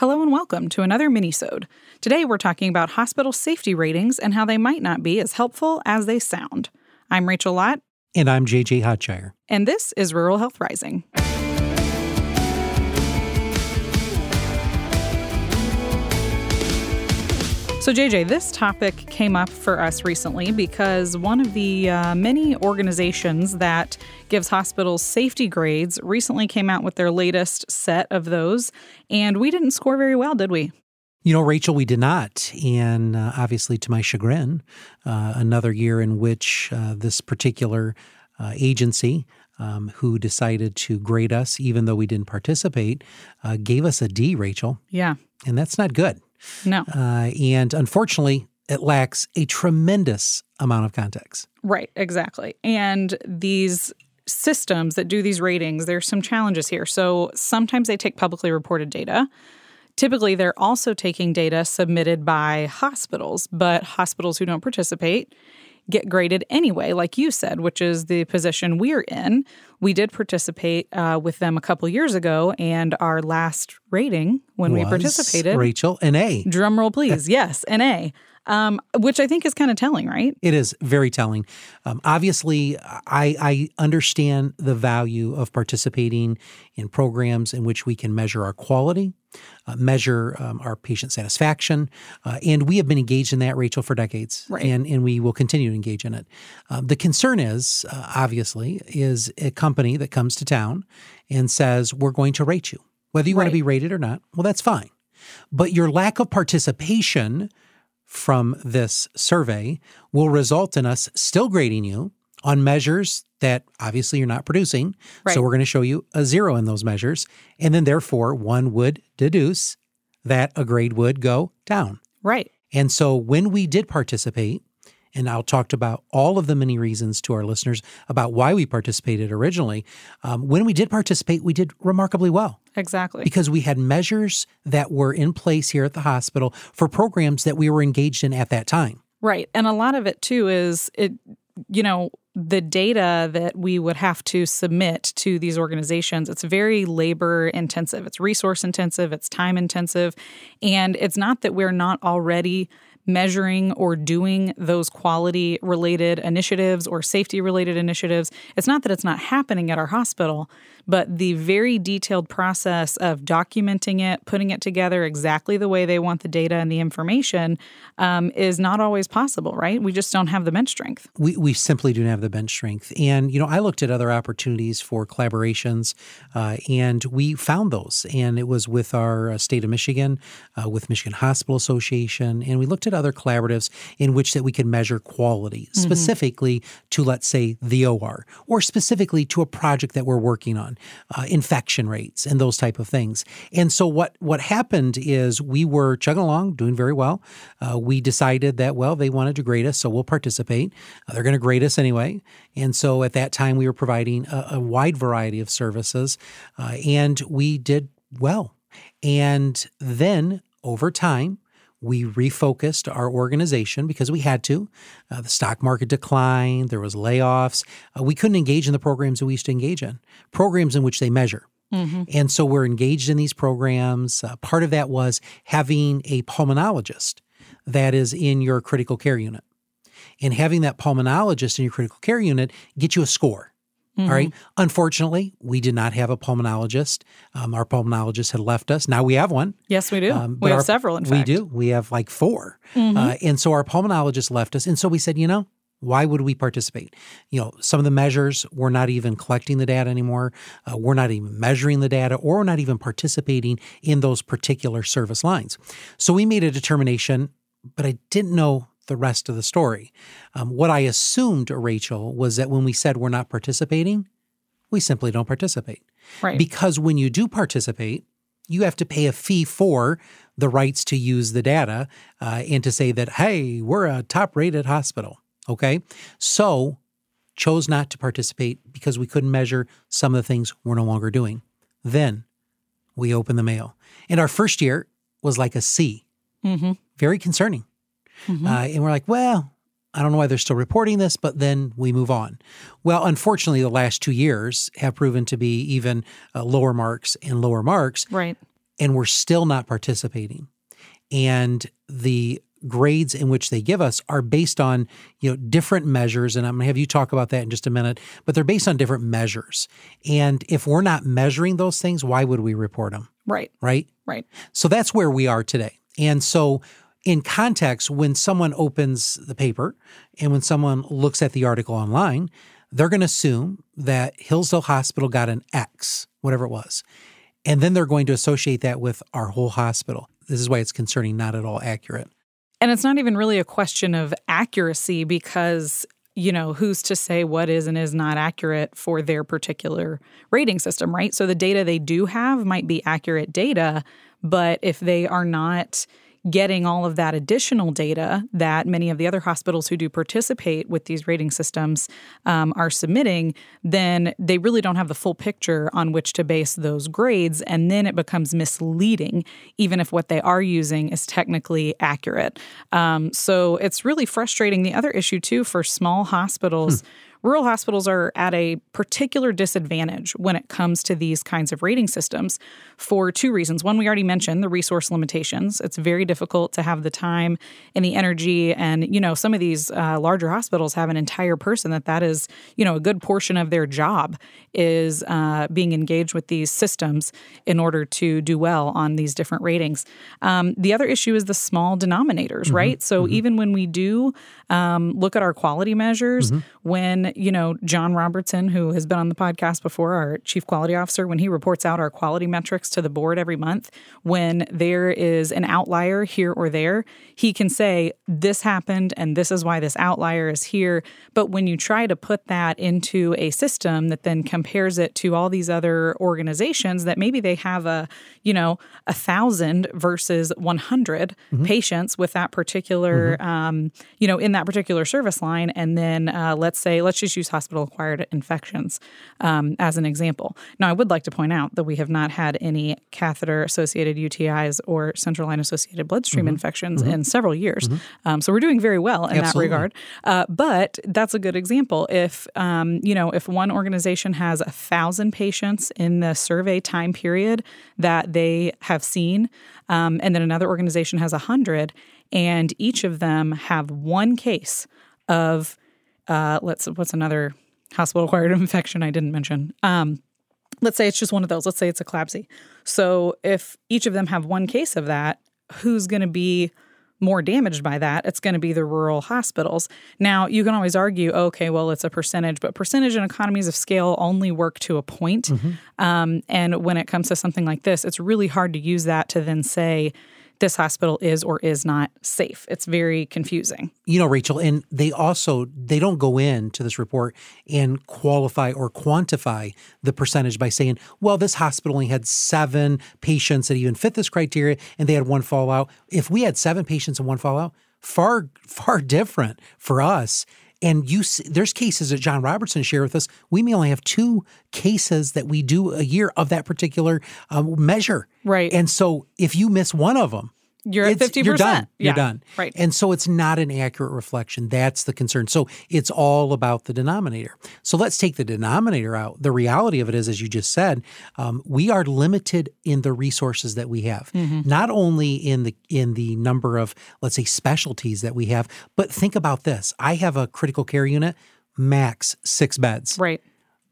Hello and welcome to another minisode. Today we're talking about hospital safety ratings and how they might not be as helpful as they sound. I'm Rachel Lott. And I'm JJ Hodshire. And this is Rural Health Rising. So, JJ, this topic came up for us recently because one of the uh, many organizations that gives hospitals safety grades recently came out with their latest set of those, and we didn't score very well, did we? You know, Rachel, we did not. And uh, obviously, to my chagrin, uh, another year in which uh, this particular uh, agency um, who decided to grade us, even though we didn't participate, uh, gave us a D, Rachel. Yeah. And that's not good. No. Uh, and unfortunately, it lacks a tremendous amount of context. Right, exactly. And these systems that do these ratings, there's some challenges here. So sometimes they take publicly reported data. Typically, they're also taking data submitted by hospitals, but hospitals who don't participate get graded anyway, like you said, which is the position we're in. We did participate uh, with them a couple years ago, and our last rating when Was we participated, Rachel, an A. Drum roll, please. yes, an A. Um, which I think is kind of telling, right? It is very telling. Um, obviously, I, I understand the value of participating in programs in which we can measure our quality, uh, measure um, our patient satisfaction, uh, and we have been engaged in that, Rachel, for decades, right. and and we will continue to engage in it. Um, the concern is, uh, obviously, is a company that comes to town and says we're going to rate you, whether you right. want to be rated or not. Well, that's fine, but your lack of participation from this survey will result in us still grading you on measures that obviously you're not producing. Right. So we're going to show you a zero in those measures. And then therefore, one would deduce that a grade would go down. Right. And so when we did participate, and I'll talk about all of the many reasons to our listeners about why we participated originally. Um, when we did participate, we did remarkably well. Exactly. Because we had measures that were in place here at the hospital for programs that we were engaged in at that time. Right. And a lot of it too is it, you know, the data that we would have to submit to these organizations, it's very labor intensive, it's resource intensive, it's time intensive. And it's not that we're not already measuring or doing those quality related initiatives or safety related initiatives. It's not that it's not happening at our hospital, but the very detailed process of documenting it, putting it together exactly the way they want the data and the information um, is not always possible, right? We just don't have the bench strength. We, we simply don't have the bench strength. And, you know, I looked at other opportunities for collaborations uh, and we found those. And it was with our uh, state of Michigan, uh, with Michigan Hospital Association, and we looked at other collaboratives in which that we can measure quality, mm-hmm. specifically to, let's say, the OR, or specifically to a project that we're working on uh, infection rates and those type of things. And so what what happened is we were chugging along, doing very well. Uh, we decided that well they wanted to grade us, so we'll participate. Uh, they're going to grade us anyway. And so at that time we were providing a, a wide variety of services, uh, and we did well. And then over time, we refocused our organization because we had to. Uh, the stock market declined, there was layoffs. Uh, we couldn't engage in the programs that we used to engage in, programs in which they measure. Mm-hmm. And so we're engaged in these programs. Uh, part of that was having a pulmonologist that is in your critical care unit. And having that pulmonologist in your critical care unit get you a score. Mm-hmm. All right. Mm-hmm. Unfortunately, we did not have a pulmonologist. Um, our pulmonologist had left us. Now we have one. Yes, we do. Um, we have our, several, in we fact. We do. We have like 4 mm-hmm. uh, and so our pulmonologist left us. And so we said, you know, why would we participate? You know, some of the measures, we're not even collecting the data anymore. Uh, we're not even measuring the data, or we're not even participating in those particular service lines. So we made a determination, but I didn't know the rest of the story. Um, what I assumed, Rachel, was that when we said we're not participating, we simply don't participate. Right. Because when you do participate, you have to pay a fee for the rights to use the data uh, and to say that, hey, we're a top rated hospital. Okay. So chose not to participate because we couldn't measure some of the things we're no longer doing. Then we opened the mail. And our first year was like a C. Mm-hmm. Very concerning. Mm-hmm. Uh, and we're like, well, I don't know why they're still reporting this, but then we move on. Well, unfortunately, the last two years have proven to be even uh, lower marks and lower marks. Right. and we're still not participating. And the grades in which they give us are based on you know different measures and i'm going to have you talk about that in just a minute but they're based on different measures and if we're not measuring those things why would we report them right right right so that's where we are today and so in context when someone opens the paper and when someone looks at the article online they're going to assume that hillsdale hospital got an x whatever it was. And then they're going to associate that with our whole hospital. This is why it's concerning not at all accurate. And it's not even really a question of accuracy because, you know, who's to say what is and is not accurate for their particular rating system, right? So the data they do have might be accurate data, but if they are not getting all of that additional data that many of the other hospitals who do participate with these rating systems um, are submitting, then they really don't have the full picture on which to base those grades. And then it becomes misleading, even if what they are using is technically accurate. Um, so it's really frustrating. The other issue, too, for small hospitals. Hmm rural hospitals are at a particular disadvantage when it comes to these kinds of rating systems for two reasons. One, we already mentioned the resource limitations. It's very difficult to have the time and the energy. And, you know, some of these uh, larger hospitals have an entire person that that is, you know, a good portion of their job is uh, being engaged with these systems in order to do well on these different ratings. Um, the other issue is the small denominators, mm-hmm. right? So mm-hmm. even when we do um, look at our quality measures, mm-hmm. when you know, John Robertson, who has been on the podcast before, our chief quality officer, when he reports out our quality metrics to the board every month, when there is an outlier here or there, he can say, This happened and this is why this outlier is here. But when you try to put that into a system that then compares it to all these other organizations that maybe they have a, you know, a thousand versus 100 mm-hmm. patients with that particular, mm-hmm. um, you know, in that particular service line. And then uh, let's say, let's just use hospital acquired infections um, as an example. Now, I would like to point out that we have not had any catheter associated UTIs or central line associated bloodstream mm-hmm. infections mm-hmm. in several years. Mm-hmm. Um, so we're doing very well in Absolutely. that regard. Uh, but that's a good example. If, um, you know, if one organization has a thousand patients in the survey time period that they have seen, um, and then another organization has a hundred, and each of them have one case of uh, let's what's another hospital acquired infection I didn't mention. Um, let's say it's just one of those. Let's say it's a CLABSI. So if each of them have one case of that, who's going to be more damaged by that? It's going to be the rural hospitals. Now, you can always argue, okay, well, it's a percentage, but percentage and economies of scale only work to a point. Mm-hmm. Um, and when it comes to something like this, it's really hard to use that to then say, this hospital is or is not safe. It's very confusing. You know, Rachel, and they also they don't go into this report and qualify or quantify the percentage by saying, well, this hospital only had seven patients that even fit this criteria and they had one fallout. If we had seven patients and one fallout, far far different for us and you see, there's cases that John Robertson shared with us. We may only have two cases that we do a year of that particular uh, measure. Right. And so if you miss one of them, you're at 50%. You're done. You're done. Right. And so it's not an accurate reflection. That's the concern. So it's all about the denominator. So let's take the denominator out. The reality of it is, as you just said, um, we are limited in the resources that we have. Mm-hmm. Not only in the in the number of, let's say, specialties that we have, but think about this. I have a critical care unit, max six beds. Right.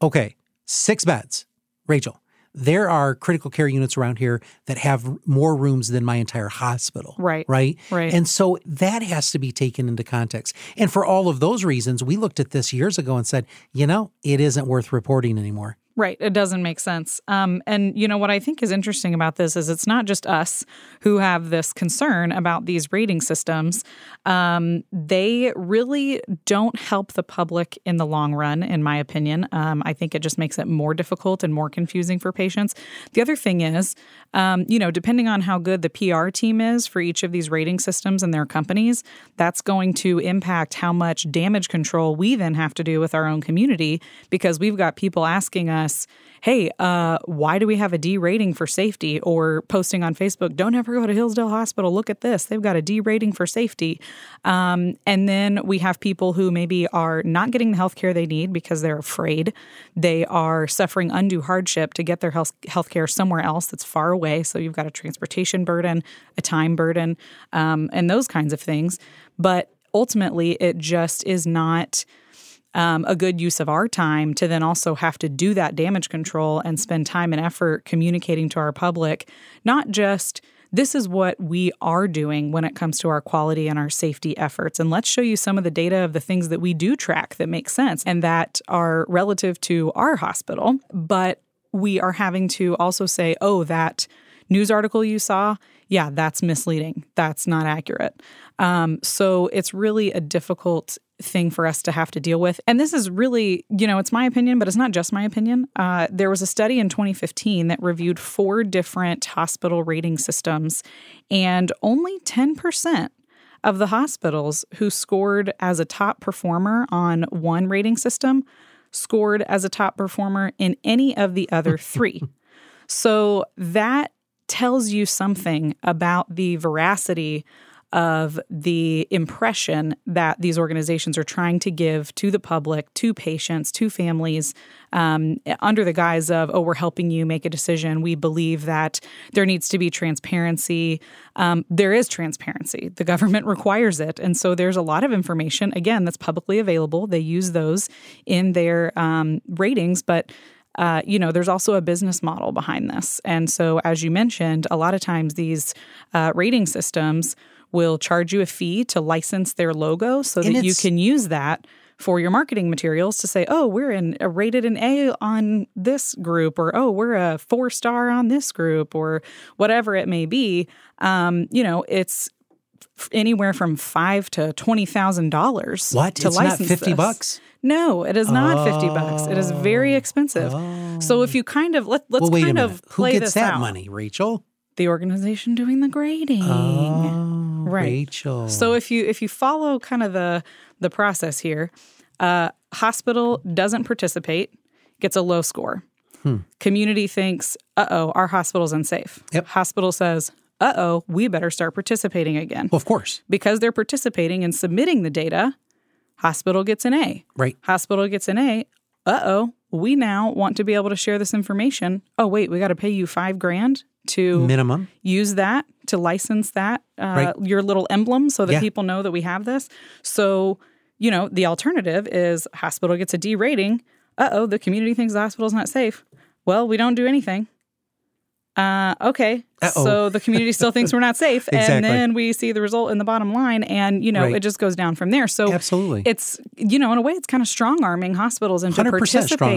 Okay. Six beds. Rachel, there are critical care units around here that have more rooms than my entire hospital. Right. Right. Right. And so that has to be taken into context. And for all of those reasons, we looked at this years ago and said, you know, it isn't worth reporting anymore. Right. It doesn't make sense. Um, and, you know, what I think is interesting about this is it's not just us who have this concern about these rating systems. Um, they really don't help the public in the long run, in my opinion. Um, I think it just makes it more difficult and more confusing for patients. The other thing is, um, you know, depending on how good the PR team is for each of these rating systems and their companies, that's going to impact how much damage control we then have to do with our own community because we've got people asking us us, hey, uh, why do we have a D rating for safety? Or posting on Facebook, don't ever go to Hillsdale Hospital. Look at this. They've got a D rating for safety. Um, and then we have people who maybe are not getting the health care they need because they're afraid. They are suffering undue hardship to get their health care somewhere else that's far away. So you've got a transportation burden, a time burden, um, and those kinds of things. But ultimately, it just is not um, a good use of our time to then also have to do that damage control and spend time and effort communicating to our public, not just this is what we are doing when it comes to our quality and our safety efforts. And let's show you some of the data of the things that we do track that make sense and that are relative to our hospital. But we are having to also say, oh, that news article you saw, yeah, that's misleading. That's not accurate. Um, so it's really a difficult thing for us to have to deal with. And this is really, you know, it's my opinion, but it's not just my opinion. Uh, there was a study in 2015 that reviewed four different hospital rating systems, and only 10% of the hospitals who scored as a top performer on one rating system scored as a top performer in any of the other three. so that tells you something about the veracity of the impression that these organizations are trying to give to the public, to patients, to families, um, under the guise of, oh, we're helping you make a decision. We believe that there needs to be transparency. Um, there is transparency, the government requires it. And so there's a lot of information, again, that's publicly available. They use those in their um, ratings, but uh, you know, there's also a business model behind this. And so, as you mentioned, a lot of times these uh, rating systems will charge you a fee to license their logo so that you can use that for your marketing materials to say, oh, we're in a rated an A on this group, or oh, we're a four star on this group, or whatever it may be. Um, you know, it's anywhere from five to twenty thousand dollars. What? To it's license not fifty this. bucks. No, it is not oh. fifty bucks. It is very expensive. Oh. So if you kind of let let's well, kind of play Who gets this that out. money, Rachel? The organization doing the grading. Oh, right. Rachel. So if you if you follow kind of the the process here, uh, hospital doesn't participate, gets a low score. Hmm. Community thinks, uh oh, our hospital's unsafe. Yep. Hospital says, uh oh, we better start participating again. Well, of course. Because they're participating and submitting the data, hospital gets an A. Right. Hospital gets an A. Uh oh, we now want to be able to share this information. Oh, wait, we got to pay you five grand to minimum use that to license that uh, Right. your little emblem so that Yeah. people know that we have this. So, you know, the alternative is hospital gets a D rating. Uh oh, the community thinks the hospital's not safe. Well, we don't do anything. Uh, okay. Uh-oh. So the community still thinks we're not safe. And then we see the result in the bottom line. And, you know, Right. it just goes down from there. So Absolutely. it's, you know, in a way, it's kind of strong arming hospitals into 100% strong arm.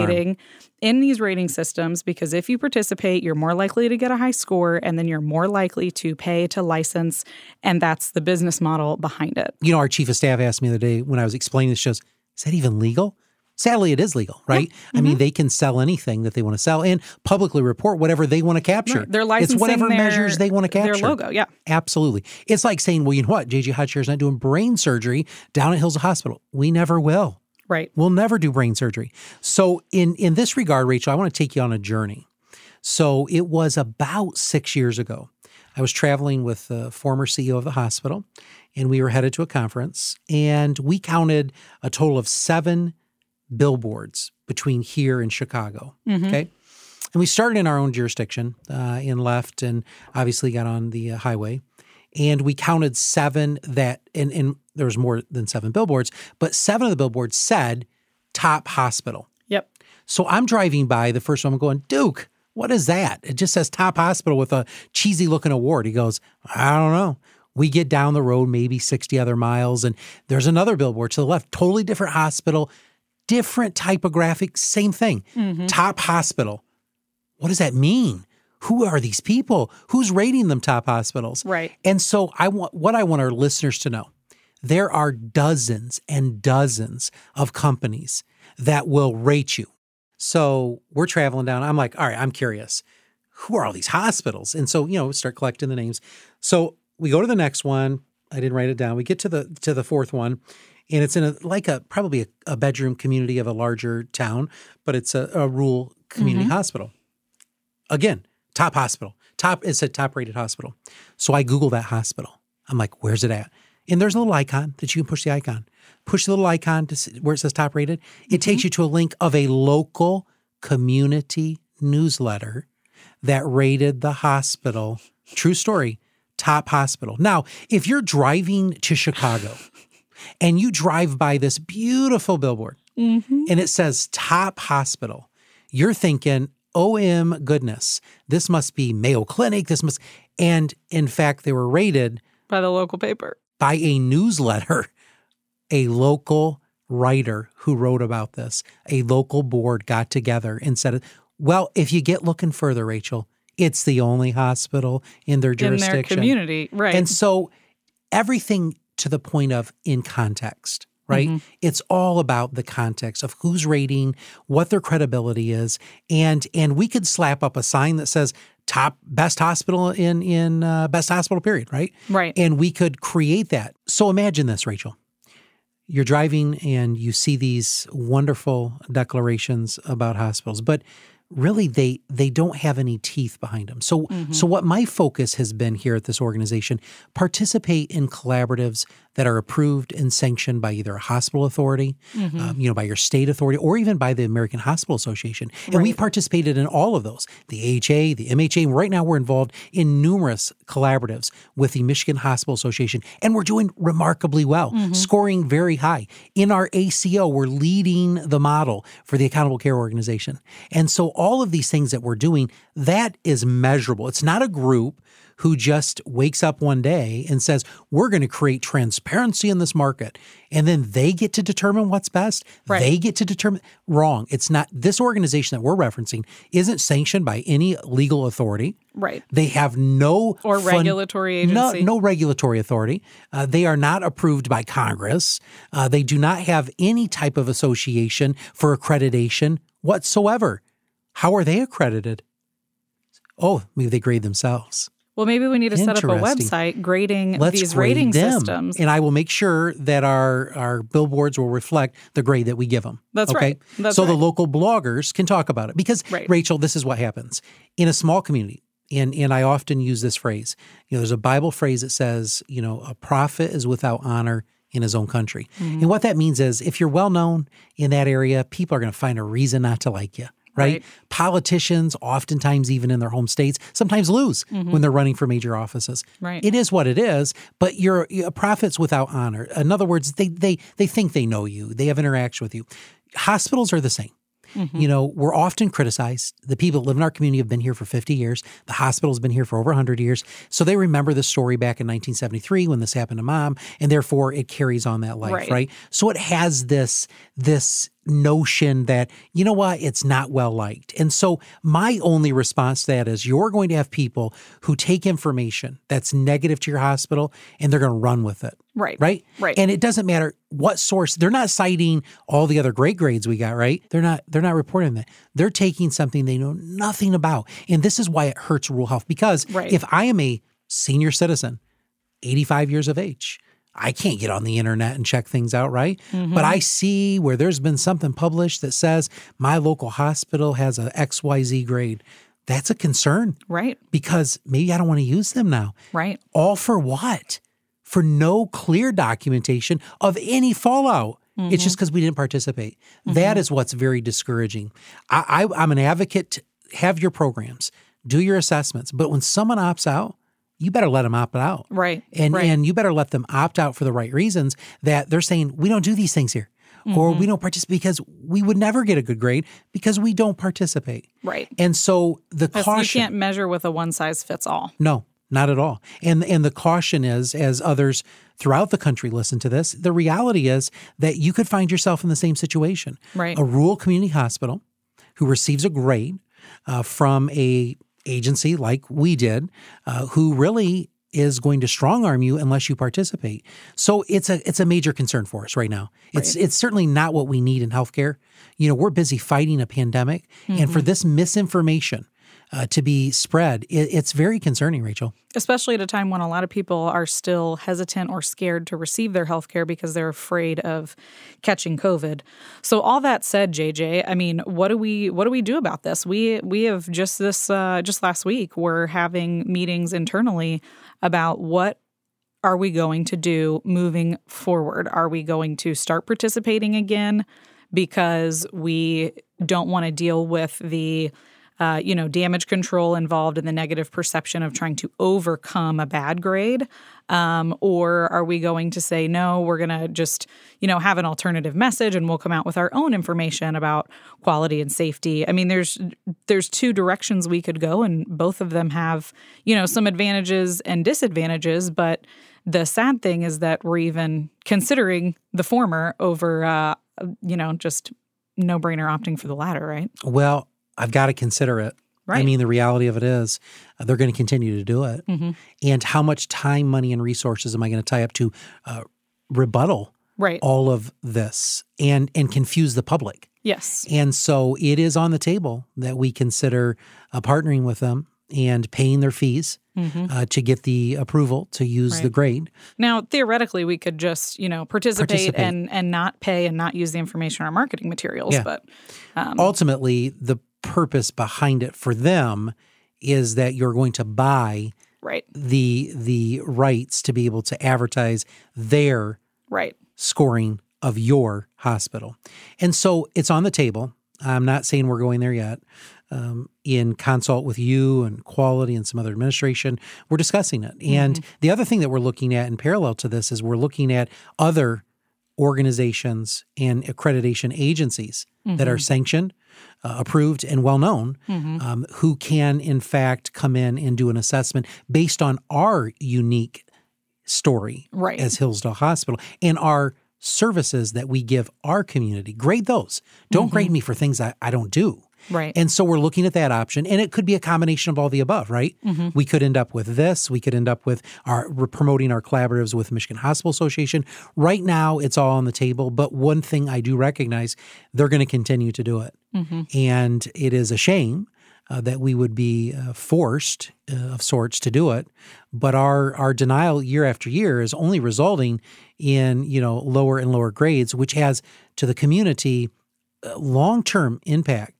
participating in these rating systems because if you participate, you're more likely to get a high score and then you're more likely to pay to license. And that's the business model behind it. you know, our chief of staff asked me the other day when I was explaining this, she goes, is that even legal? Sadly, it is legal, right? I Mm-hmm. mean, they can sell anything that they want to sell and publicly report whatever they want to capture. Right. They're licensing It's whatever their- measures they want to capture. Their logo, yeah. Absolutely. It's like saying, well, you know what? JJ Hodshire's not doing brain surgery down at Hills Hospital. We never will. Right. We'll never do brain surgery. So in in this regard, Rachel, I want to take you on a journey. So it was about six years ago. I was traveling with the former CEO of the hospital, and we were headed to a conference, and we counted a total of seven billboards between here and Chicago. Okay. And we started in our own jurisdiction uh, and left, and obviously got on the uh, highway. And we counted seven that, and, and there was more than seven billboards, but seven of the billboards said top hospital. Yep. So I'm driving by the first one, I'm going, Duke, what is that? It just says top hospital with a cheesy looking award. He goes, I don't know. We get down the road maybe 60 other miles, and there's another billboard to the left, totally different hospital, different typographic, same thing. Mm-hmm. Top hospital. What does that mean? Who are these people? Who's rating them top hospitals? Right. And so I want what I want our listeners to know. There are dozens and dozens of companies that will rate you. So we're traveling down. I'm like, all right, I'm curious. Who are all these hospitals? And so, you know, start collecting the names. So we go to the next one. I didn't write it down. We get to the to the fourth one, and it's in a like a probably a, a bedroom community of a larger town, but it's a, a rural community mm-hmm. hospital. Again, top hospital. Top it's a top rated hospital. So I Google that hospital. I'm like, where's it at? And there's a little icon that you can push the icon. Push the little icon to see where it says top rated. It takes mm-hmm. you to a link of a local community newsletter that rated the hospital. True story, top hospital. Now, if you're driving to Chicago and you drive by this beautiful billboard mm-hmm. and it says top hospital, you're thinking, oh, OM goodness, this must be Mayo Clinic. This must, and in fact, they were rated By the local paper. by a newsletter, a local writer who wrote about this, a local board got together and said, well, if you get looking further, Rachel, it's the only hospital in their In jurisdiction. their community. Right. And so everything to the point of in context, right? It's all about the context of who's rating, what their credibility is, and and we could slap up a sign that says top best hospital in in uh, best hospital period, right? Right. And we could create that. So imagine this, Rachel. You're driving and you see these wonderful declarations about hospitals, but really they they don't have any teeth behind them. So mm-hmm. so what my focus has been here at this organization, participate in collaboratives that are approved and sanctioned by either a hospital authority, um, you know, by your state authority, or even by the American Hospital Association. And we've participated in all of those, the AHA, the MHA. Right now we're involved in numerous collaboratives with the Michigan Hospital Association, and we're doing remarkably well, scoring very high. In our ACO, we're leading the model for the Accountable Care Organization. And so all of these things that we're doing, that is measurable. It's not a group who just wakes up one day and says, We're going to create transparency in this market. And then they get to determine what's best. Right. They get to determine. Wrong. It's not. This organization that we're referencing isn't sanctioned by any legal authority. right. They have no Or fun- regulatory no, agency. no regulatory authority. Uh, they are not approved by Congress. Uh, they do not have any type of association for accreditation whatsoever. How are they accredited? Oh, maybe they grade themselves. Well, maybe we need to set up a website grading Let's these grade rating them. systems. and I will make sure that our our billboards will reflect the grade that we give them. That's okay? right. That's so the local bloggers can talk about it because Right. Rachel, this is what happens in a small community. And, and I often use this phrase. You know, there's a Bible phrase that says, you know, a prophet is without honor in his own country. Mm-hmm. And what that means is if you're well known in that area, people are going to find a reason not to like you. Right? Right. Politicians, oftentimes even in their home states, sometimes lose when they're running for major offices. Mm-hmm. Right. It is what it is, but you're, you're a prophet's without honor. In other words, they they they think they know you. They have interaction with you. Hospitals are the same. Mm-hmm. You know, we're often criticized. The people that live in our community have been here for 50 years. The hospital's been here for over 100 years. So they remember the story back in 1973 when this happened to mom, and therefore it carries on that life, Right. right? So it has this this notion that you know what it's not well liked and so my only response to that is you're going to have people who take information that's negative to your hospital and they're going to run with it Right. right Right. and it doesn't matter what source they're not citing all the other great grades we got right they're not they're not reporting that they're taking something they know nothing about and this is why it hurts rural health because Right. if i am a senior citizen 85 years of age I can't get on the internet and check things out, right? Mm-hmm. But I see where there's been something published that says my local hospital has a XYZ grade. That's a concern Right. because maybe I don't want to use them now. Right. All for what? For no clear documentation of any fallout. It's just mm-hmm. because we didn't participate. Mm-hmm. That is what's very discouraging. I, I, I'm an advocate. To have your programs, do your assessments, but when someone opts out, you better let them opt out. Right. And right. and you better let them opt out for the right reasons that they're saying we don't do these things here. Or Mm-hmm. we don't participate because we would never get a good grade because we don't participate. right. And so the caution You can't measure with a one size fits all. no, not at all. And and the caution is as others throughout the country listen to this, the reality is that you could find yourself in the same situation. Right. A rural community hospital who receives a grade uh, from a agency like we did, uh, who really is going to strong arm you unless you participate. So it's a it's a major concern for us right now. It's it's certainly not what we need in healthcare. You know, we're busy fighting a pandemic, and for this misinformation uh, to be spread. It, it's very concerning, Rachel. Especially at a time when a lot of people are still hesitant or scared to receive their health care because they're afraid of catching COVID. So all that said, JJ, I mean, what do we what do we do about this? We we have just this uh, just last week we're having meetings internally about what are we going to do moving forward? Are we going to start participating again because we don't want to deal with the uh, you know, damage control involved in the negative perception of trying to overcome a bad grade? Um, or are we going to say, no, we're going to just, you know, have an alternative message and we'll come out with our own information about quality and safety? I mean, there's there's two directions we could go, and both of them have, you know, some advantages and disadvantages, but the sad thing is that we're even considering the former over, uh, you know, just no brainer opting for the latter, right? Well, I've got to consider it. Right. I mean, the reality of it is uh, they're going to continue to do it. Mm-hmm. And how much time, money, and resources am I going to tie up to uh, rebuttal Right. all of this and and confuse the public? Yes. And so it is on the table that we consider uh, partnering with them and paying their fees uh, to get the approval to use the Mm-hmm. Grade. Now, theoretically, we could just, you know, participate, Participate. and and not pay and not use the information in our marketing materials. Yeah. But um, Ultimately, the purpose behind it for them is that you're going to buy right, the the rights to be able to advertise their right, scoring of your hospital. And so it's on the table. I'm not saying we're going there yet. Um, in consult with you and quality and some other administration, we're discussing it. And the other thing that we're looking at in parallel to this is we're looking at other organizations and accreditation agencies that are sanctioned, uh, approved, and well known, um, who can in fact come in and do an assessment based on our unique story Right. as Hillsdale Hospital and our services that we give our community. Grade those. Don't grade me for things I, I don't do. Right. And so we're looking at that option, and it could be a combination of all the above, right? We could end up with this. We could end up with our we're promoting our collaboratives with Michigan Hospital Association. Right now, it's all on the table. But one thing I do recognize, they're going to continue to do it, and it is a shame uh, that we would be uh, forced uh, of sorts to do it. But our our denial year after year is only resulting in you know lower and lower grades, which has to the community long term impact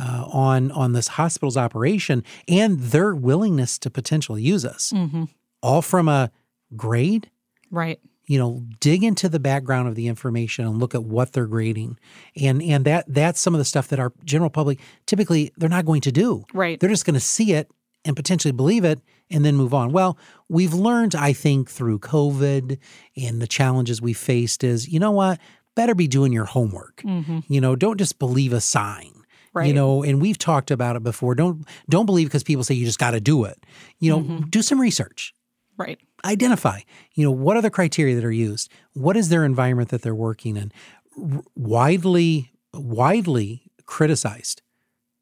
uh, on on this hospital's operation and their willingness to potentially use us. Mm-hmm. All from a grade. right. You know, dig into the background of the information and look at what they're grading, and and that that's some of the stuff that our general public typically they're not going to do. Right. They're just going to see it and potentially believe it and then move on. Well, we've learned, I think, through COVID and the challenges we faced is, you know what? Better be doing your homework. You know, don't just believe a sign. You Mm-hmm. Know, and we've talked about it before. Don't don't believe because people say you just got to do it. You know, Mm-hmm. do some research. Right. Identify, you know, what are the criteria that are used? What is their environment that they're working in? R- widely widely criticized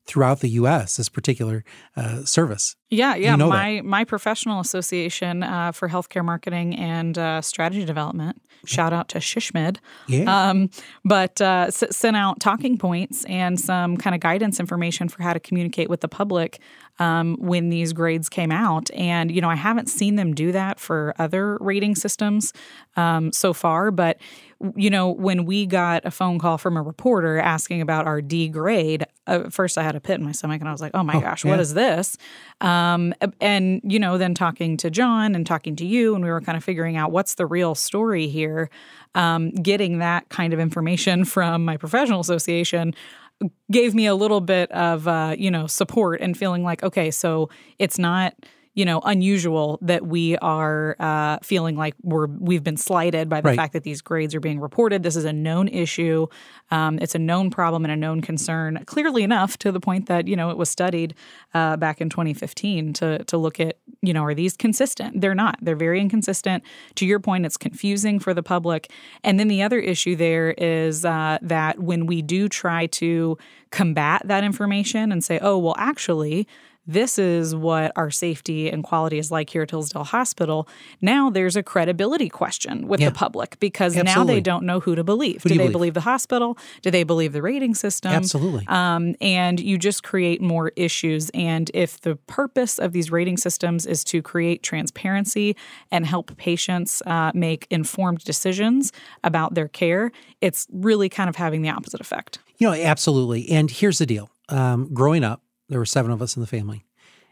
throughout the U.S. This particular uh, service. Yeah, yeah. know my my professional association uh, for healthcare marketing and uh, strategy development. Shout out to SHSMD. Yeah. Um, but uh, s- sent out talking points and some kind of guidance information for how to communicate with the public um, when these grades came out. And you know, I haven't seen them do that for other rating systems um, so far, but you know, when we got a phone call from a reporter asking about our D grade, uh, first I had a pit in my stomach and I was like, oh my gosh, what yeah. is this? Um, and, you know, then talking to John and talking to you, and we were kind of figuring out what's the real story here. Um, getting that kind of information from my professional association gave me a little bit of, uh, you know, support and feeling like, okay, so it's not you know unusual that we are uh, feeling like we're we've been slighted by the Right. fact that these grades are being reported. This is a known issue. Um, it's a known problem and a known concern. Clearly enough to the point that you know it was studied uh, back in 2015 to to look at you know are these consistent? They're not. They're very inconsistent. To your point, it's confusing for the public. And then the other issue there is uh, that when we do try to combat that information and say, oh well, actually this is what our safety and quality is like here at Hillsdale Hospital, now there's a credibility question with Yeah. the public because now they don't know who to believe. Who do do they believe? believe? the hospital? Do they believe the rating system? Absolutely. Um, and you just create more issues. And if the purpose of these rating systems is to create transparency and help patients uh, make informed decisions about their care, it's really kind of having the opposite effect. You know, absolutely. And here's the deal. Um, growing up, there were seven of us in the family,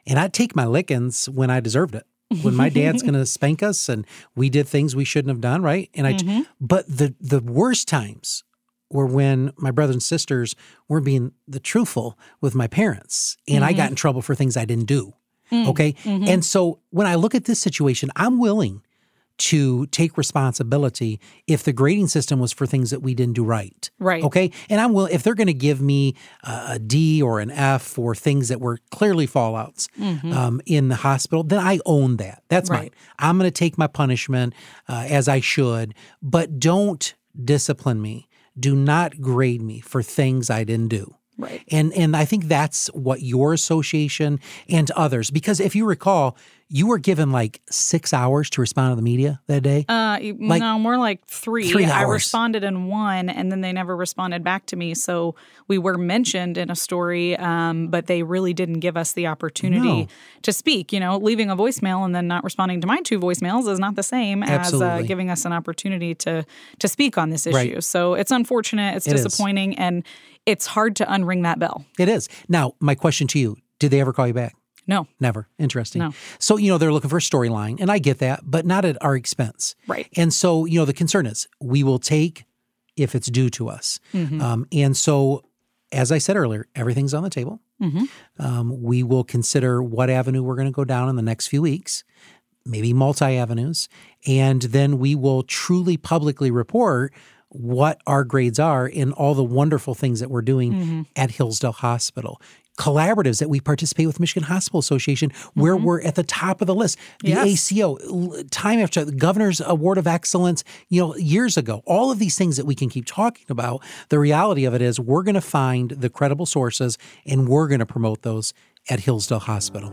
and I'd take my lickings when I deserved it. When my dad's going to spank us, and we did things we shouldn't have done, right? And I, mm-hmm. but the the worst times were when my brothers and sisters weren't being the truthful with my parents, and I got mm-hmm. in trouble for things I didn't do. Mm, okay, mm-hmm. and so when I look at this situation, I'm willing to take responsibility if the grading system was for things that we didn't do right. Right. Okay. And I'm will if they're going to give me a a D or an F for things that were clearly fallouts um, in the hospital, then I own that. That's mine. Right. I'm going to take my punishment uh, as I should, but don't discipline me. Do not grade me for things I didn't do. Right. And and I think that's what your association and others because if you recall, you were given like six hours to respond to the media that day. Uh, you- no, more like three. Three I responded in one, and then they never responded back to me. So we were mentioned in a story, um, but they really didn't give us the opportunity No. to speak. You know, leaving a voicemail and then not responding to my two voicemails is not the same as uh, giving us an opportunity to to speak on this issue. Right. So it's unfortunate. It's It is. disappointing, and it's hard to unring that bell. it is. Now, my question to you, did they ever call you back? No, Never. Interesting. No. So, you know, they're looking for a storyline, and I get that, but not at our expense. Right. And so, you know, the concern is we will take if it's due to us. Mm-hmm. Um, and so, as I said earlier, everything's on the table. Mm-hmm. Um, we will consider what avenue we're going to go down in the next few weeks, maybe multi avenues. And then we will truly publicly report what our grades are and all the wonderful things that we're doing Mm-hmm. at Hillsdale Hospital. Collaboratives that we participate with Michigan Hospital Association, where we're at the top of the list. The Mm-hmm. Yes. ACO, time after the Governor's Award of Excellence, you know, years ago. All of these things that we can keep talking about. The reality of it is, we're going to find the credible sources and we're going to promote those at Hillsdale Hospital.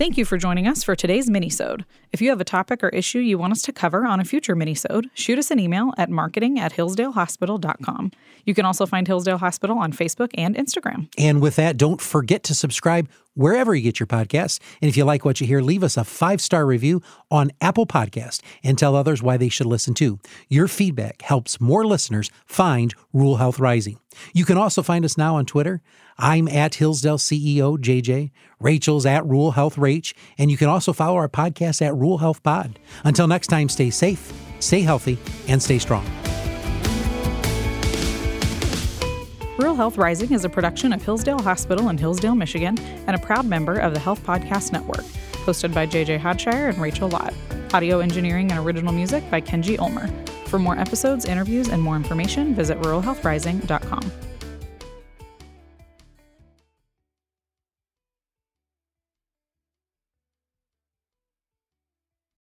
Thank you for joining us for today's minisode. If you have a topic or issue you want us to cover on a future minisode, shoot us an email at marketing at hillsdalehospital.com. You can also find Hillsdale Hospital on Facebook and Instagram. And with that, don't forget to subscribe wherever you get your podcasts. And if you like what you hear, leave us a five star review on Apple Podcast and tell others why they should listen too. Your feedback helps more listeners find Rural Health Rising. You can also find us now on Twitter. I'm at Hillsdale CEO JJ. Rachel's at Rural Health Rach. And you can also follow our podcast at Rural Health Pod. Until next time, stay safe, stay healthy, and stay strong. Rural Health Rising is a production of Hillsdale Hospital in Hillsdale, Michigan, and a proud member of the Health Podcast Network, hosted by JJ Hodshire and Rachel Lott. Audio engineering and original music by Kenji Ulmer. For more episodes, interviews, and more information, visit ruralhealthrising.com.